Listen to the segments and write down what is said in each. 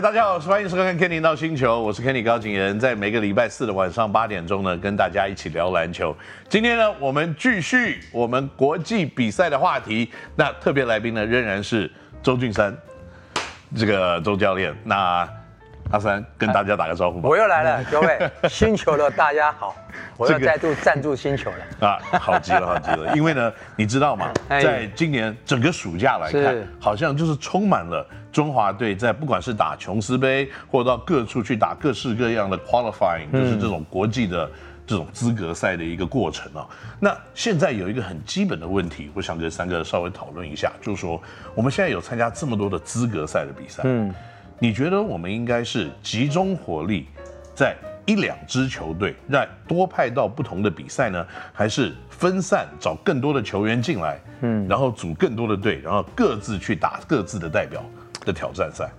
大家好，欢迎收看《Kenny 闹星球》，我是 Kenny 高景仁，在每个礼拜四的晚上八点钟呢，跟大家一起聊篮球。今天呢，我们继续我们国际比赛的话题。那特别来宾呢，仍然是周俊山，这个周教练。那阿三跟大家打个招呼吧。我又来了，各位星球的大家好，我又再度赞助星球了。这个、啊，好极了，好极了。因为呢，你知道吗？在今年整个暑假来看，好像就是充满了中华队在不管是打琼斯杯，或者到各处去打各式各样的 qualifying，就是这种国际的这种资格赛的一个过程啊。那现在有一个很基本的问题，我想跟三哥稍微讨论一下，就是说我们现在有参加这么多的资格赛的比赛，嗯。你觉得我们应该是集中火力在一两支球队，让多派到不同的比赛呢，还是分散找更多的球员进来，嗯，然后组更多的队，然后各自去打各自的代表的挑战赛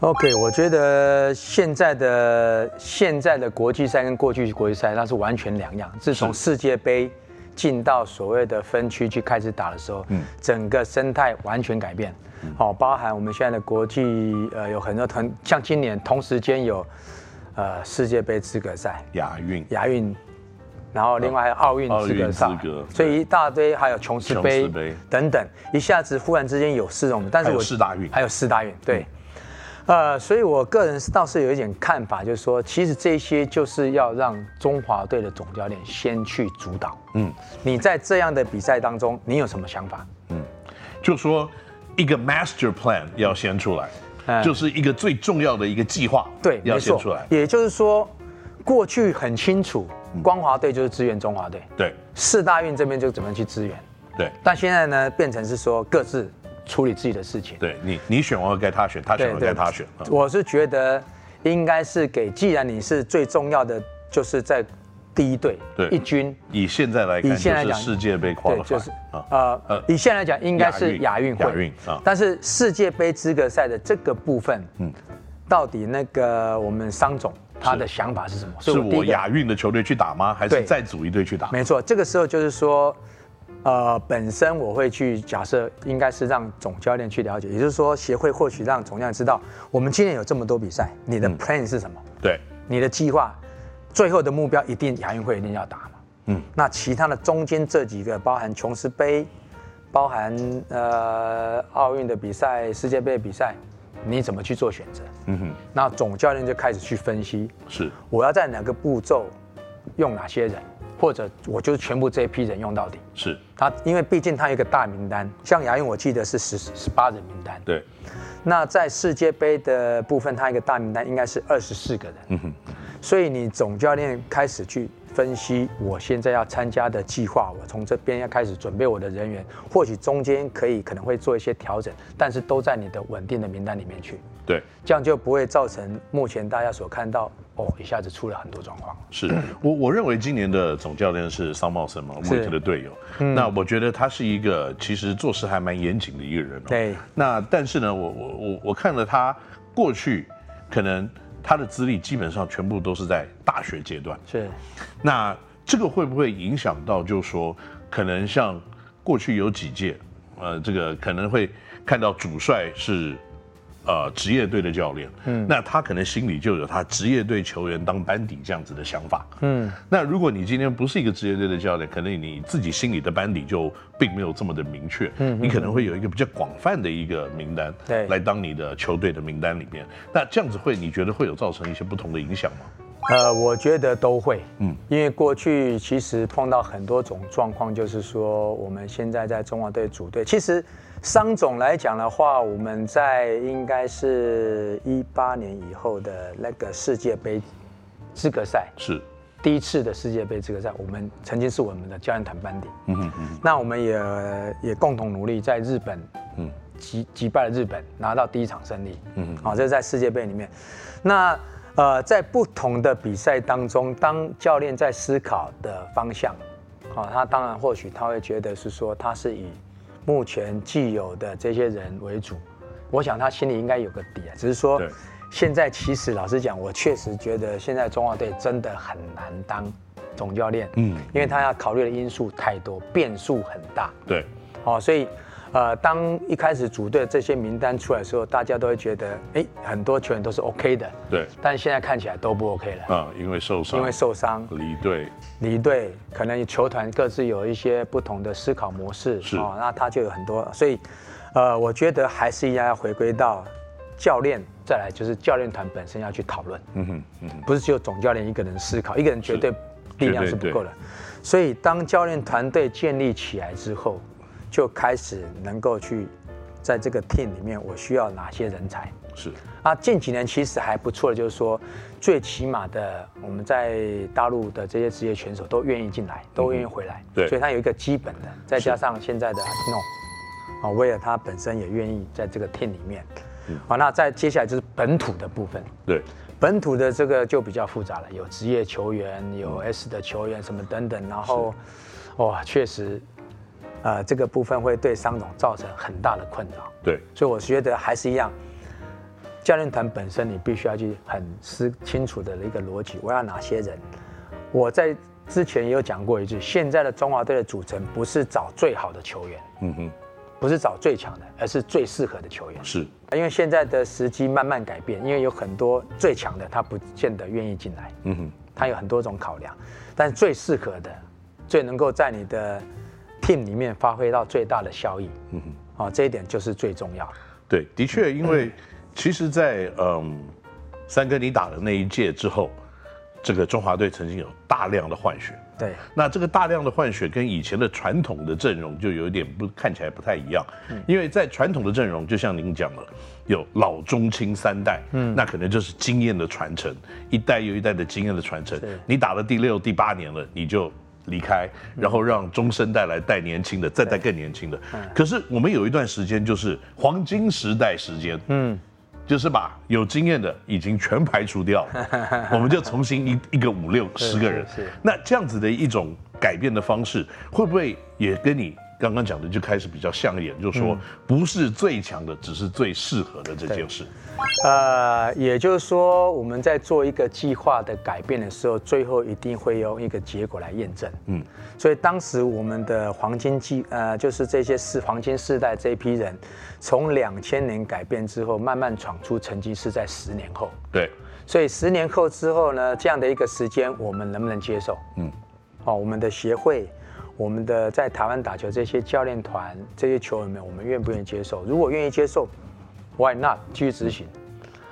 ？OK，我觉得现在的现在的国际赛跟过去国际赛那是完全两样。自从世界杯进到所谓的分区去开始打的时候，嗯，整个生态完全改变。好，包含我们现在的国际，呃，有很多同，像今年同时间有，呃，世界杯资格赛、亚运、亚运，然后另外还有奥运资格赛，资格，所以一大堆，还有琼斯杯等等，一下子忽然之间有四种，但是我四大运，还有四大运，对，呃，所以我个人倒是有一点看法，就是说，其实这些就是要让中华队的总教练先去主导，嗯，你在这样的比赛当中，你有什么想法？嗯，就说。一个 master plan 要先出来，嗯、就是一个最重要的一个计划，对，要先出来。也就是说，过去很清楚，光华队就是支援中华队，对，四大运这边就怎么去支援，对。但现在呢，变成是说各自处理自己的事情。对你，你选完该他选，他选完该他选。我是觉得应该是给，既然你是最重要的，就是在。第一队，对，一军。以现在来看，以现在讲世界杯跨了，就是呃呃，以现在来讲应该是亚运会。亚运啊，但是世界杯资格赛的这个部分，嗯，到底那个我们商总他的想法是什么？是我亚运的球队去打吗？还是再组一队去打？没错，这个时候就是说，呃，本身我会去假设，应该是让总教练去了解，也就是说，协会或许让总教练知道，我们今年有这么多比赛，你的 plan 是什么？对，你的计划。最后的目标一定亚运会一定要打嘛？嗯，那其他的中间这几个，包含琼斯杯，包含呃奥运的比赛、世界杯的比赛，你怎么去做选择？嗯哼，那总教练就开始去分析，是我要在哪个步骤用哪些人，或者我就全部这一批人用到底。是他，因为毕竟他有一个大名单，像亚运我记得是十十八人名单。对，那在世界杯的部分，他一个大名单应该是二十四个人。嗯哼。所以你总教练开始去分析，我现在要参加的计划，我从这边要开始准备我的人员，或许中间可以可能会做一些调整，但是都在你的稳定的名单里面去。对，这样就不会造成目前大家所看到哦，一下子出了很多状况。是我我认为今年的总教练是桑茂森嘛，韦特的队友。嗯、那我觉得他是一个其实做事还蛮严谨的一个人、哦。对。那但是呢，我我我我看了他过去可能。他的资历基本上全部都是在大学阶段，是。那这个会不会影响到，就是说，可能像过去有几届，呃，这个可能会看到主帅是。呃，职业队的教练，嗯，那他可能心里就有他职业队球员当班底这样子的想法，嗯，那如果你今天不是一个职业队的教练，可能你自己心里的班底就并没有这么的明确，嗯，你可能会有一个比较广泛的一个名单，对，来当你的球队的名单里面，那这样子会你觉得会有造成一些不同的影响吗？呃，我觉得都会，嗯，因为过去其实碰到很多种状况，就是说我们现在在中华队组队，其实。商总来讲的话，我们在应该是一八年以后的那个世界杯资格赛，是第一次的世界杯资格赛，我们曾经是我们的教练团班底。嗯哼嗯。那我们也也共同努力，在日本，嗯，击击败了日本，拿到第一场胜利。嗯哼。好，这是在世界杯里面。那呃，在不同的比赛当中，当教练在思考的方向，好，他当然或许他会觉得是说他是以。目前既有的这些人为主，我想他心里应该有个底啊。只是说，现在其实老实讲，我确实觉得现在中华队真的很难当总教练，嗯，因为他要考虑的因素太多，变数很大。对，哦，所以呃，当一开始组队这些名单出来的时候，大家都会觉得，哎，很多球员都是 OK 的。对。但现在看起来都不 OK 了。啊，因为受伤。因为受伤。离队。离队，可能球团各自有一些不同的思考模式。是。哦，那他就有很多，所以，呃，我觉得还是一样要回归到教练，再来就是教练团本身要去讨论。嗯哼，嗯哼。不是只有总教练一个人思考，一个人绝对力量是不够的。所以，当教练团队建立起来之后，就开始能够去。在这个 team 里面，我需要哪些人才？是啊，近几年其实还不错的，就是说，最起码的，我们在大陆的这些职业选手都愿意进来，都愿意回来。对，所以他有一个基本的，再加上现在的啊，威尔他本身也愿意在这个 team 里面。嗯。好，那再接下来就是本土的部分。对，本土的这个就比较复杂了，有职业球员，有 S 的球员什么等等，然后，哇，确实。呃，这个部分会对商总造成很大的困扰。对，所以我觉得还是一样，教练团本身你必须要去很思清楚的一个逻辑，我要哪些人？我在之前也有讲过一句，现在的中华队的组成不是找最好的球员，嗯哼，不是找最强的，而是最适合的球员。是，因为现在的时机慢慢改变，因为有很多最强的他不见得愿意进来，嗯哼，他有很多种考量，但是最适合的，最能够在你的。Team 里面发挥到最大的效益，嗯哼，啊，这一点就是最重要。对，的确，因为其实在，在嗯，三哥你打的那一届之后，这个中华队曾经有大量的换血。对，那这个大量的换血跟以前的传统的阵容就有一点不看起来不太一样。嗯，因为在传统的阵容，就像您讲的，有老中青三代，嗯，那可能就是经验的传承，一代又一代的经验的传承。你打了第六、第八年了，你就。离开，然后让中生代来带年轻的，再带更年轻的。可是我们有一段时间就是黄金时代时间，嗯，就是把有经验的已经全排除掉了，我们就重新一一个五六十个人。那这样子的一种改变的方式，会不会也跟你？刚刚讲的就开始比较像一点，就是说不是最强的，只是最适合的这件事。呃，也就是说我们在做一个计划的改变的时候，最后一定会用一个结果来验证。嗯，所以当时我们的黄金季，呃，就是这些四黄金世代这一批人，从两千年改变之后，慢慢闯出成绩是在十年后。对，所以十年后之后呢，这样的一个时间，我们能不能接受？嗯，哦，我们的协会。我们的在台湾打球这些教练团、这些球员们，我们愿不愿意接受？如果愿意接受，Why not？继续执行，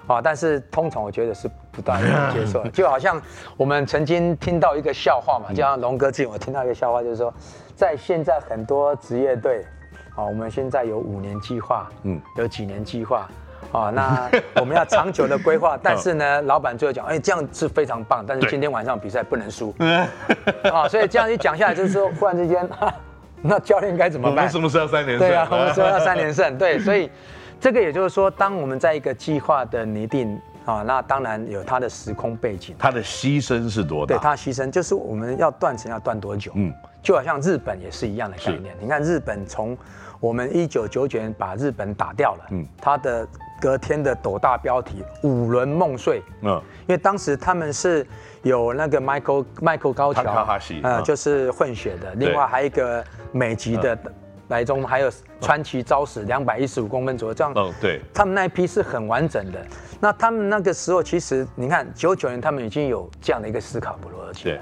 啊！但是通常我觉得是不大愿意接受。就好像我们曾经听到一个笑话嘛，就像龙哥之前我听到一个笑话，就是说，在现在很多职业队，啊，我们现在有五年计划，嗯，有几年计划。哦，那 我们要长久的规划，但是呢，老板最后讲，哎，这样是非常棒，但是今天晚上比赛不能输。啊，所以这样一讲下来，就是说，忽然之间，那教练该怎么办？我们什么时候要三连胜？对啊，我们说要三连胜。对，所以这个也就是说，当我们在一个计划的拟定啊，那当然有它的时空背景，它的牺牲是多大？对，它牺牲就是我们要断层要断多久？嗯，就好像日本也是一样的概念。你看日本从我们一九九九年把日本打掉了，嗯，它的。隔天的斗大标题五轮梦碎，嗯，因为当时他们是有那个 Michael Michael 高桥，呃，就是混血的，另外还有一个美籍的来中，还有川崎昭史两百一十五公分左右，这样，嗯，对，他们那一批是很完整的。那他们那个时候其实你看九九年他们已经有这样的一个思考不逻辑，对。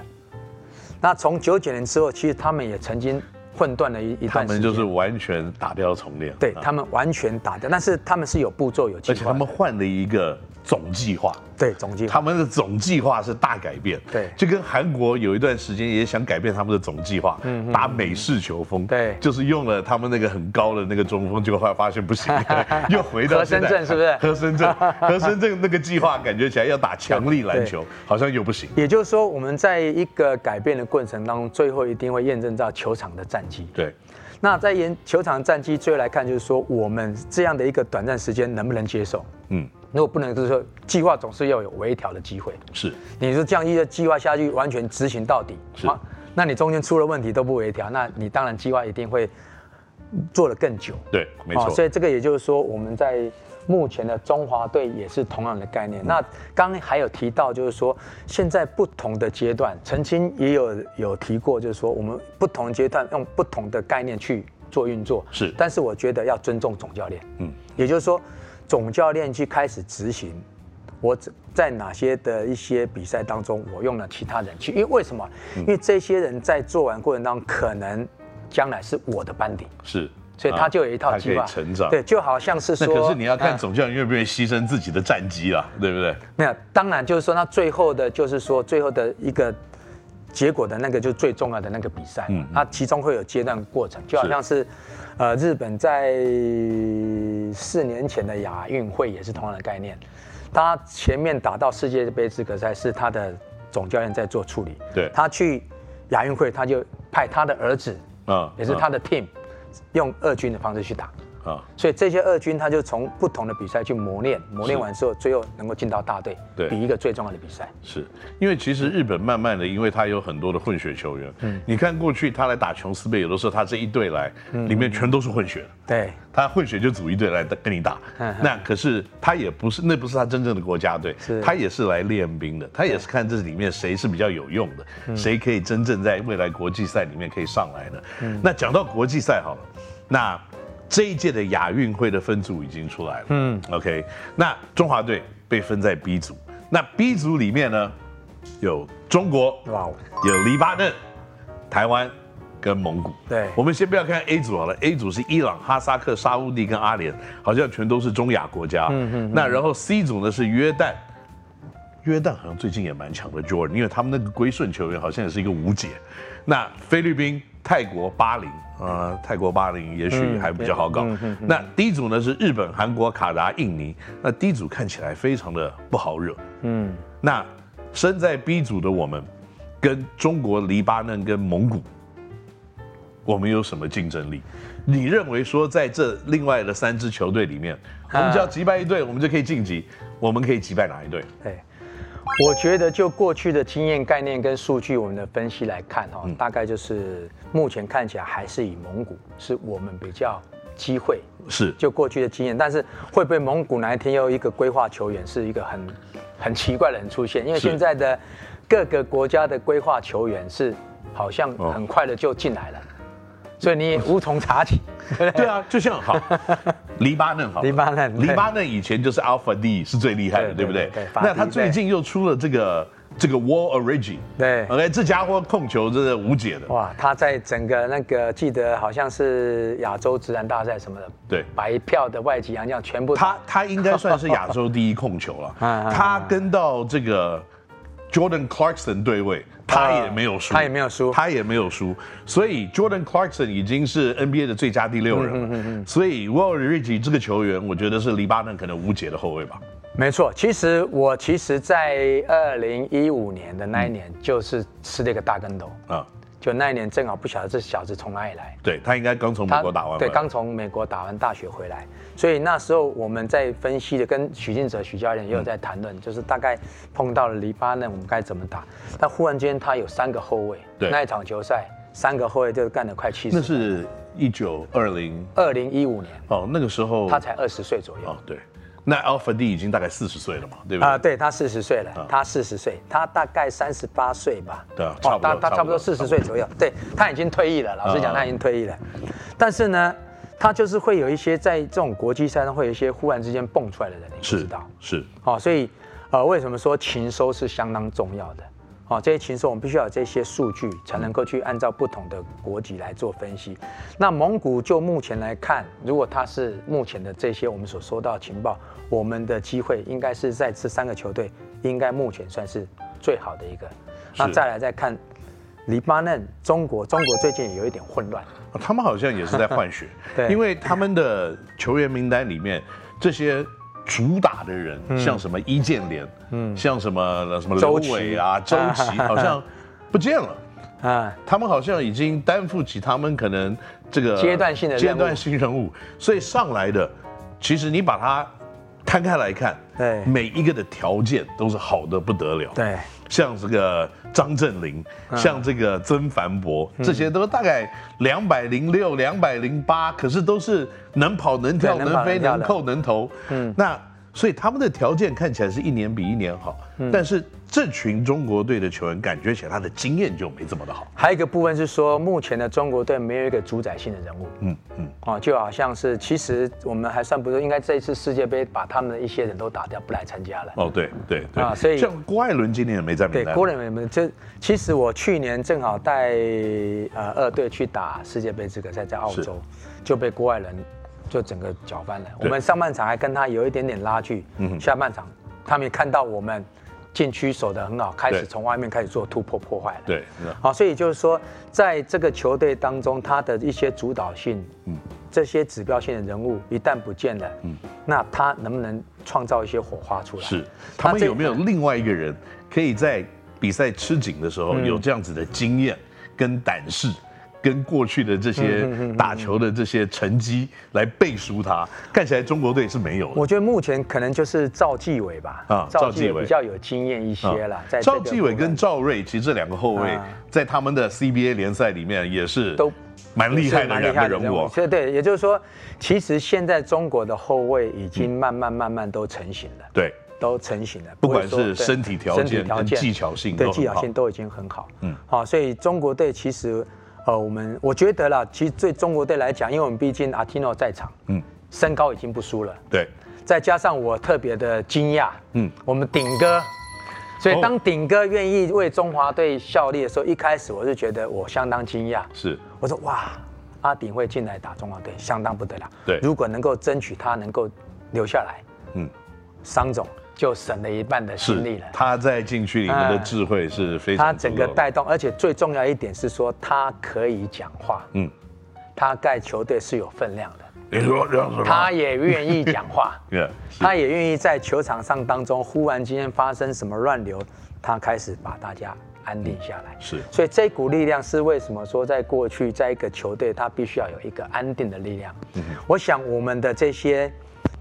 那从九九年之后，其实他们也曾经。混乱了一一段时间，他们就是完全打掉重练。对，他们完全打掉，但是他们是有步骤有计划，而且他们换了一个总计划。对，总计划，他们的总计划是大改变。对，就跟韩国有一段时间也想改变他们的总计划，嗯，打美式球风。对，就是用了他们那个很高的那个中锋，结果后来发现不行，又回到和深圳是不是？和深圳，和深圳那个计划感觉起来要打强力篮球，好像又不行。也就是说，我们在一个改变的过程当中，最后一定会验证到球场的战绩。对，那在验球场战绩最后来看，就是说我们这样的一个短暂时间能不能接受？嗯。如果不能，就是说计划总是要有微调的机会。是，你说这样一个计划下去，完全执行到底，是，那你中间出了问题都不微调，那你当然计划一定会做得更久。对，没错。所以这个也就是说，我们在目前的中华队也是同样的概念。嗯、那刚刚还有提到，就是说现在不同的阶段，曾经也有有提过，就是说我们不同阶段用不同的概念去做运作。是，但是我觉得要尊重总教练。嗯，也就是说，总教练去开始执行，我在哪些的一些比赛当中，我用了其他人去，因为为什么？因为这些人在做完过程当中，可能将来是我的班底。是。所以他就有一套计划，成长。对，就好像是说，可是你要看总教练愿不愿意牺牲自己的战绩啊，对不对？没有，当然就是说，那最后的，就是说最后的一个结果的那个，就是最重要的那个比赛。嗯，它其中会有阶段过程，就好像是，呃，日本在四年前的亚运会也是同样的概念，他前面打到世界杯资格赛是他的总教练在做处理，对，他去亚运会他就派他的儿子，啊，也是他的 team。用二军的方式去打啊，所以这些二军他就从不同的比赛去磨练，磨练完之后，最后能够进到大队，对，比一个最重要的比赛。是。因为其实日本慢慢的，因为他有很多的混血球员，嗯，你看过去他来打琼斯杯，有的时候他这一队来，里面全都是混血的，对，他混血就组一队来跟你打，那可是他也不是，那不是他真正的国家队，他也是来练兵的，他也是看这里面谁是比较有用的，谁可以真正在未来国际赛里面可以上来的。那讲到国际赛好了。那这一届的亚运会的分组已经出来了，嗯，OK，那中华队被分在 B 组，那 B 组里面呢，有中国，哇，有黎巴嫩、台湾跟蒙古。对，我们先不要看 A 组好了，A 组是伊朗、哈萨克、沙乌地跟阿联，好像全都是中亚国家。嗯嗯。那然后 C 组呢是约旦，约旦好像最近也蛮强的，Jordan，因为他们那个归顺球员好像也是一个无解。那菲律宾。泰国巴林啊，泰国巴林也许还比较好搞。嗯嗯嗯、那 D 组呢是日本、韩国、卡达、印尼。那 D 组看起来非常的不好惹。嗯，那身在 B 组的我们，跟中国、黎巴嫩跟蒙古，我们有什么竞争力？你认为说在这另外的三支球队里面，我们只要击败一队，我们就可以晋级？我们可以击败哪一队？对。我觉得就过去的经验、概念跟数据，我们的分析来看，哈，大概就是目前看起来还是以蒙古是我们比较机会，是就过去的经验。但是会不会蒙古哪一天又有一个规划球员是一个很很奇怪的人出现？因为现在的各个国家的规划球员是好像很快的就进来了，所以你也无从查起。对啊，就像好。黎巴嫩好，黎巴嫩，黎巴嫩以前就是 Alpha D 是最厉害的，对不对？对。那他最近又出了这个这个 Wall Origin，对，OK，这家伙控球真的无解的。哇，他在整个那个记得好像是亚洲直男大赛什么的，对，白票的外籍洋将全部。他他应该算是亚洲第一控球了。他跟到这个 Jordan Clarkson 对位。他也没有输，他也没有输，他也没有输，所以 Jordan Clarkson 已经是 NBA 的最佳第六人了。嗯嗯嗯。所以 Wall Origi 这个球员，我觉得是黎巴嫩可能无解的后卫吧。没错，其实我其实，在二零一五年的那一年，就是吃了一个大跟头啊。就那一年正好不晓得这小子从哪里来，对他应该刚从美国打完，对，刚从美国打完大学回来，所以那时候我们在分析的，跟许晋哲许教练也有在谈论，嗯、就是大概碰到了黎巴嫩，我们该怎么打。但忽然间他有三个后卫，对，那一场球赛三个后卫就干了快七十。那是一九二零。二零一五年。哦，那个时候他才二十岁左右，哦，对。那 Alpha D 已经大概四十岁了嘛，对不对？啊，对他四十岁了，他四十岁，他大概三十八岁吧。对啊，差不多，他他差不多四十岁左右。对，他已经退役了，老实讲，他已经退役了。但是呢，他就是会有一些在这种国际赛上会有一些忽然之间蹦出来的人，你知道？是。哦，所以呃，为什么说情收是相当重要的？好，这些情搜我们必须要有这些数据，才能够去按照不同的国籍来做分析。那蒙古就目前来看，如果他是目前的这些我们所收到的情报。我们的机会应该是在这三个球队，应该目前算是最好的一个。那再来再看黎巴嫩、中国，中国最近也有一点混乱，他们好像也是在换血，对，因为他们的球员名单里面这些主打的人，像什么易建联，嗯，像什么什么周伟啊、周琦，好像不见了。啊，他们好像已经担负起他们可能这个阶段性的阶段性人物，所以上来的，其实你把他。摊开来看，对。每一个的条件都是好的不得了。对，像这个张镇麟，嗯、像这个曾凡博，嗯、这些都大概两百零六、两百零八，可是都是能跑能跳、能飞能扣能投。嗯，那所以他们的条件看起来是一年比一年好，嗯、但是这群中国队的球员感觉起来他的经验就没这么的好。还有一个部分是说，目前的中国队没有一个主宰性的人物，嗯嗯，哦，就好像是其实我们还算不错，应该这一次世界杯把他们的一些人都打掉，不来参加了。哦，对对对啊，所以像郭艾伦今年也没在名单。对，郭艾伦也没。这其实我去年正好带呃二队去打世界杯资格赛，在澳洲就被郭艾伦。就整个搅翻了。我们上半场还跟他有一点点拉锯，嗯，下半场他们也看到我们禁区守得很好，开始从外面开始做突破破坏了。对，好，所以就是说，在这个球队当中，他的一些主导性，嗯，这些指标性的人物一旦不见了，嗯，那他能不能创造一些火花出来？是，他们有没有另外一个人可以在比赛吃紧的时候有这样子的经验跟胆识？跟过去的这些打球的这些成绩来背书他，看起来中国队是没有的。我觉得目前可能就是赵继伟吧，啊，赵继伟比较有经验一些了。在赵继伟跟赵睿，其实这两个后卫在他们的 CBA 联赛里面也是都蛮厉害的两个人物。对对，也就是说，其实现在中国的后卫已经慢慢慢慢都成型了。对，都成型了，不管是身体条件、跟技巧性，对技巧性都已经很好。嗯，好，所以中国队其实。呃，我们我觉得啦，其实对中国队来讲，因为我们毕竟阿提诺在场，嗯，身高已经不输了，对，再加上我特别的惊讶，嗯，我们顶哥，所以当顶哥愿意为中华队效力的时候，一开始我是觉得我相当惊讶，是，我说哇，阿顶会进来打中华队，相当不得了，对，如果能够争取他能够留下来，嗯，商总。就省了一半的心力了。他在禁区里面的智慧是非常。他整个带动，而且最重要一点是说，他可以讲话。嗯。他盖球队是有分量的。你说这样子？他也愿意讲话。对。他也愿意在球场上当中，忽然间发生什么乱流，他开始把大家安定下来。是。所以这股力量是为什么说，在过去，在一个球队，他必须要有一个安定的力量。嗯。我想我们的这些。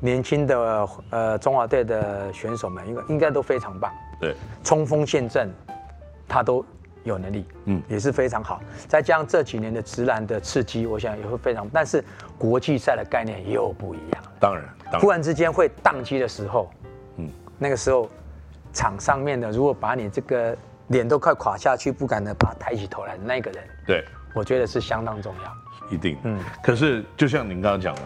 年轻的呃中华队的选手们应该应该都非常棒，对，冲锋陷阵，他都有能力，嗯，也是非常好。再加上这几年的直男的刺激，我想也会非常。但是国际赛的概念又不一样，当然，当然，忽然之间会宕机的时候，嗯，那个时候场上面的如果把你这个脸都快垮下去，不敢的把抬起头来的那个人，对，我觉得是相当重要，一定，嗯。可是就像您刚刚讲的。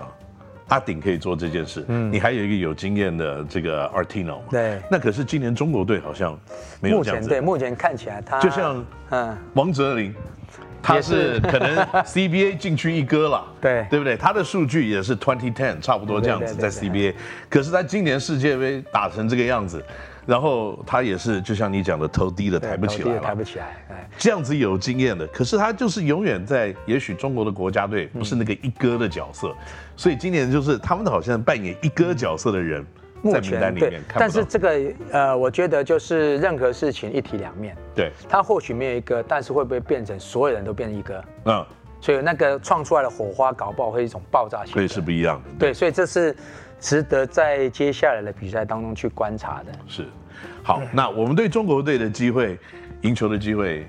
阿鼎可以做这件事，嗯，你还有一个有经验的这个 Artino 嘛？对，那可是今年中国队好像没有这样子。目前对，目前看起来他就像嗯，王哲林，他是可能 CBA 禁区一哥了，对，对不对？他的数据也是 twenty ten 差不多这样子在 CBA，可是他今年世界杯打成这个样子。然后他也是，就像你讲的，头低的抬不起来，抬不起来，哎，这样子有经验的，可是他就是永远在，也许中国的国家队不是那个一哥的角色，嗯、所以今年就是他们好像扮演一哥角色的人，在名单里面看。但是这个呃，我觉得就是任何事情一体两面，对，他或许没有一哥，但是会不会变成所有人都变成一哥？嗯，所以那个创出来的火花，搞不好会一种爆炸性，所以是不一样的。对，所以这是。值得在接下来的比赛当中去观察的。是，好，那我们对中国队的机会，赢球的机会，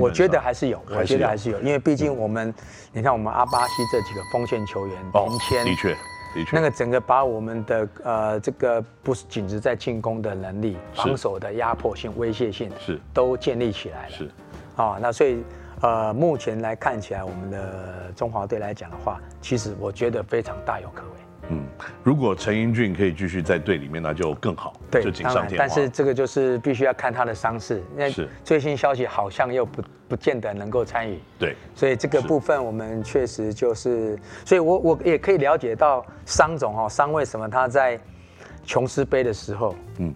我觉得还是有，我觉得还是有，因为毕竟我们，你看我们阿巴西这几个锋线球员，庭谦，的确，的确，那个整个把我们的呃这个不是仅是在进攻的能力，防守的压迫性、威胁性是都建立起来了。是，啊，那所以呃目前来看起来，我们的中华队来讲的话，其实我觉得非常大有可为。嗯，如果陈英俊可以继续在队里面，那就更好。对，就锦上添花。但是这个就是必须要看他的伤势，因为最新消息好像又不不见得能够参与。对，所以这个部分我们确实就是，所以我我也可以了解到商总哦商为什么他在琼斯杯的时候，嗯，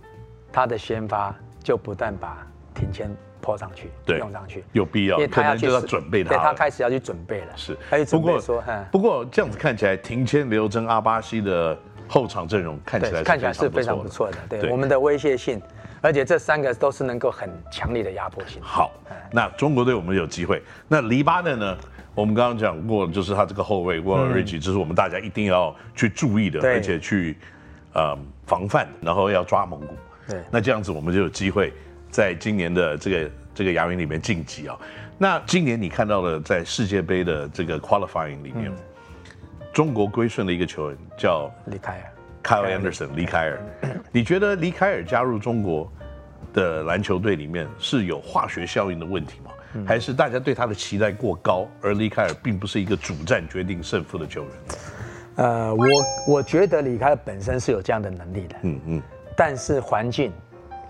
他的先发就不但把庭谦。拖上去，对，用上去有必要，因为他要就要准备他，对，他开始要去准备了。是，不过说，不过这样子看起来，庭谦、刘铮、阿巴西的后场阵容看起来看起来是非常不错的。对，我们的威胁性，而且这三个都是能够很强烈的压迫性。好，那中国队我们有机会。那黎巴嫩呢？我们刚刚讲过，就是他这个后卫沃尔瑞吉，这是我们大家一定要去注意的，而且去呃防范，然后要抓蒙古。对，那这样子我们就有机会。在今年的这个这个亚运里面晋级啊，那今年你看到了在世界杯的这个 qualifying 里面，嗯、中国归顺的一个球员叫李凯尔，Kyle Anderson 李凯尔，你觉得李凯尔加入中国的篮球队里面是有化学效应的问题吗？嗯、还是大家对他的期待过高，而李凯尔并不是一个主战决定胜负的球员？呃，我我觉得李凯尔本身是有这样的能力的，嗯嗯，但是环境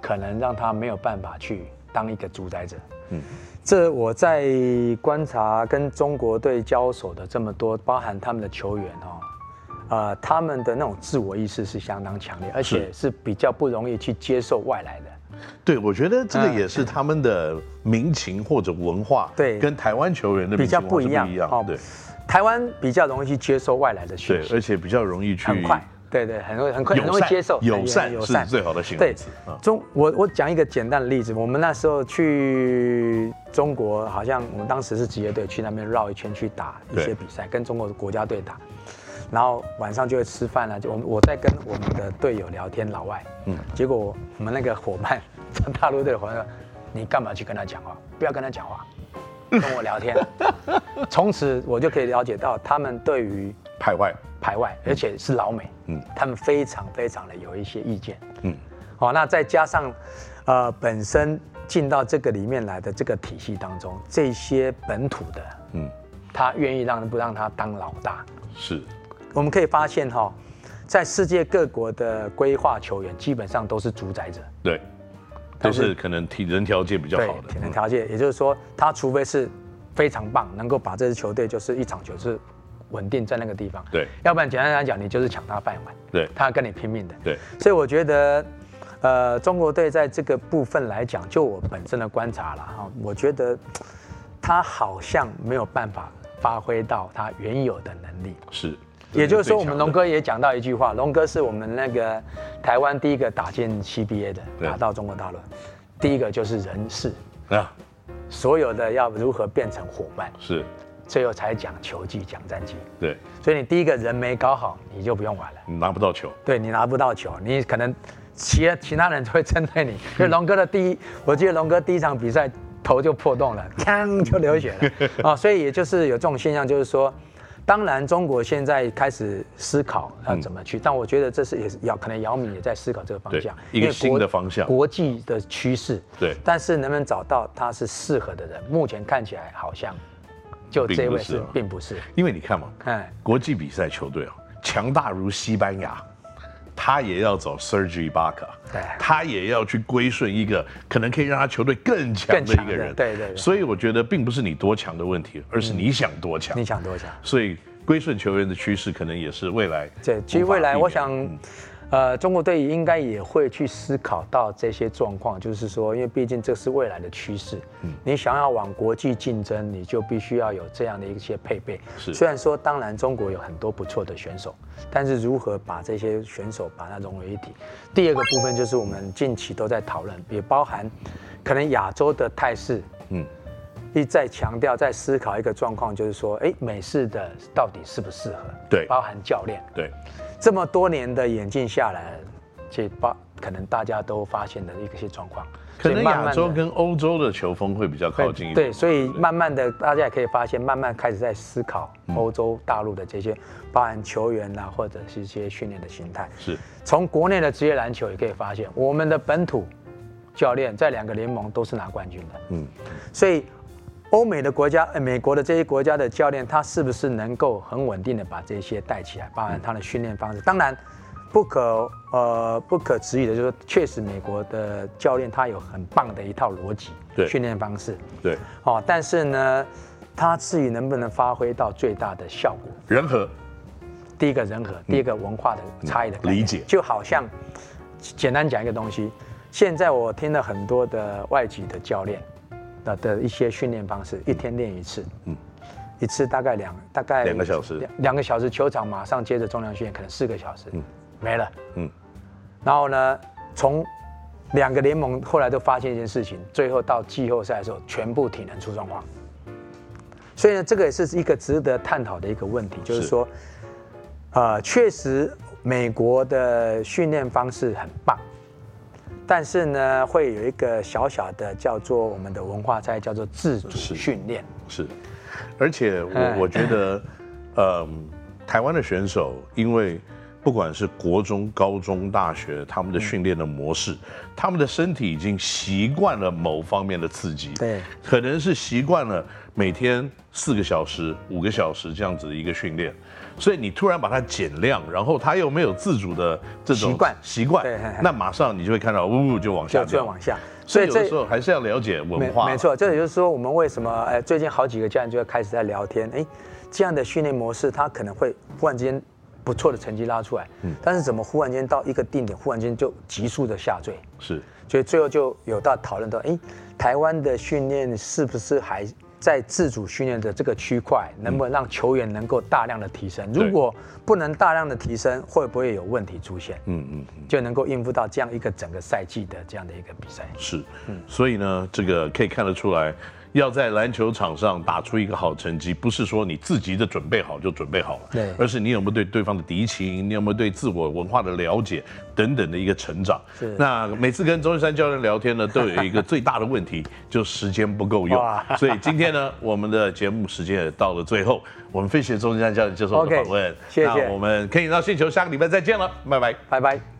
可能让他没有办法去当一个主宰者，嗯。这我在观察跟中国队交手的这么多，包含他们的球员哦，呃，他们的那种自我意识是相当强烈，而且是比较不容易去接受外来的。对，我觉得这个也是他们的民情或者文化，对，跟台湾球员的比较不一样。哦，对，台湾比较容易去接受外来的讯息，对，而且比较容易去很快。对对，很容很快很容易接受，友善是最好的形容词。对，中我我讲一个简单的例子，我们那时候去中国，好像我们当时是职业队去那边绕一圈去打一些比赛，跟中国的国家队打，然后晚上就会吃饭了，就我我在跟我们的队友聊天，老外，嗯，结果我们那个伙伴，大陆队的伙伴说，你干嘛去跟他讲话？不要跟他讲话，跟我聊天。从此我就可以了解到他们对于排外。排外，而且是老美，嗯，他们非常非常的有一些意见，嗯，好，那再加上，呃，本身进到这个里面来的这个体系当中，这些本土的，嗯，他愿意让不让他当老大？是，我们可以发现哈，在世界各国的规划球员基本上都是主宰者，对，都是可能体能条件比较好的，体能条件，也就是说，他除非是非常棒，能够把这支球队就是一场球是。稳定在那个地方，对，要不然简单来讲，你就是抢他饭碗，对，他要跟你拼命的，对，所以我觉得，呃，中国队在这个部分来讲，就我本身的观察了哈，我觉得他好像没有办法发挥到他原有的能力，是，也就是说，我们龙哥也讲到一句话，龙哥是我们那个台湾第一个打进 CBA 的，打到中国大陆，第一个就是人事。啊，所有的要如何变成伙伴，是。最后才讲球技，讲战绩。对，所以你第一个人没搞好，你就不用玩了。你拿不到球。对，你拿不到球，你可能其其他人就会针对你。因为龙哥的第一，我记得龙哥第一场比赛头就破洞了，锵就流血了啊。所以也就是有这种现象，就是说，当然中国现在开始思考要怎么去，但我觉得这是也是姚可能姚明也在思考这个方向，一个新的方向，国际的趋势。对，但是能不能找到他是适合的人，目前看起来好像。就这位是，并不是，因为你看嘛，哎，国际比赛球队啊，强大如西班牙，他也要找 Serge Ibaka，对，他也要去归顺一个可能可以让他球队更强的一个人，对对。所以我觉得并不是你多强的问题，而是你想多强，你想多强。所以归顺球员的趋势可能也是未来。对，其实未来我想。呃，中国队应该也会去思考到这些状况，就是说，因为毕竟这是未来的趋势。嗯，你想要往国际竞争，你就必须要有这样的一些配备。是，虽然说，当然中国有很多不错的选手，但是如何把这些选手把它融为一体？第二个部分就是我们近期都在讨论，也包含可能亚洲的态势。嗯，一再强调，在思考一个状况，就是说，哎，美式的到底适不适合？对，包含教练。对。这么多年的演进下来，这把可能大家都发现的一些状况，可能亚洲跟欧洲的球风会比较靠近一点。对，所以慢慢的大家也可以发现，慢慢开始在思考欧洲大陆的这些，包含球员啊，或者是一些训练的形态。是，从国内的职业篮球也可以发现，我们的本土教练在两个联盟都是拿冠军的。嗯，所以。欧美的国家，美国的这些国家的教练，他是不是能够很稳定的把这些带起来，包含他的训练方式？当然，不可呃不可质疑的就是说，确实美国的教练他有很棒的一套逻辑，对训练方式，对，哦，但是呢，他至于能不能发挥到最大的效果？人和，第一个人和，第一个文化的差异的理解，就好像简单讲一个东西，现在我听了很多的外籍的教练。的的一些训练方式，一天练一次，嗯，一次大概两大概两个小时，两两个小时球场马上接着重量训练，可能四个小时，嗯，没了，嗯，然后呢，从两个联盟后来都发现一件事情，最后到季后赛的时候，全部体能出状况，所以呢，这个也是一个值得探讨的一个问题，就是说，呃，确实美国的训练方式很棒。但是呢，会有一个小小的叫做我们的文化在叫做自主训练。是，而且我我觉得，呃，台湾的选手因为不管是国中、高中、大学，他们的训练的模式，嗯、他们的身体已经习惯了某方面的刺激，对，可能是习惯了每天四个小时、五个小时这样子的一个训练，所以你突然把它减量，然后他又没有自主的这种习惯，习惯，那马上你就会看到，呜，就往下掉，就往下。所以有的时候还是要了解文化。没错，这也就是说，我们为什么哎，最近好几个教练就要开始在聊天，哎，这样的训练模式，他可能会忽然间。不错的成绩拉出来，嗯，但是怎么忽然间到一个定点，忽然间就急速的下坠？是，所以最后就有到讨论到，哎，台湾的训练是不是还在自主训练的这个区块，能不能让球员能够大量的提升？如果不能大量的提升，会不会有问题出现？嗯嗯，就能够应付到这样一个整个赛季的这样的一个比赛。是，嗯，所以呢，这个可以看得出来。要在篮球场上打出一个好成绩，不是说你自己的准备好就准备好了，对，而是你有没有对对方的敌情，你有没有对自我文化的了解等等的一个成长。是。那每次跟钟玉山教练聊天呢，都有一个最大的问题，就时间不够用。所以今天呢，我们的节目时间也到了最后，我们非常谢谢钟逸山教练接受我的访问。谢谢。那我们可以到星球下个礼拜再见了，拜拜，拜拜。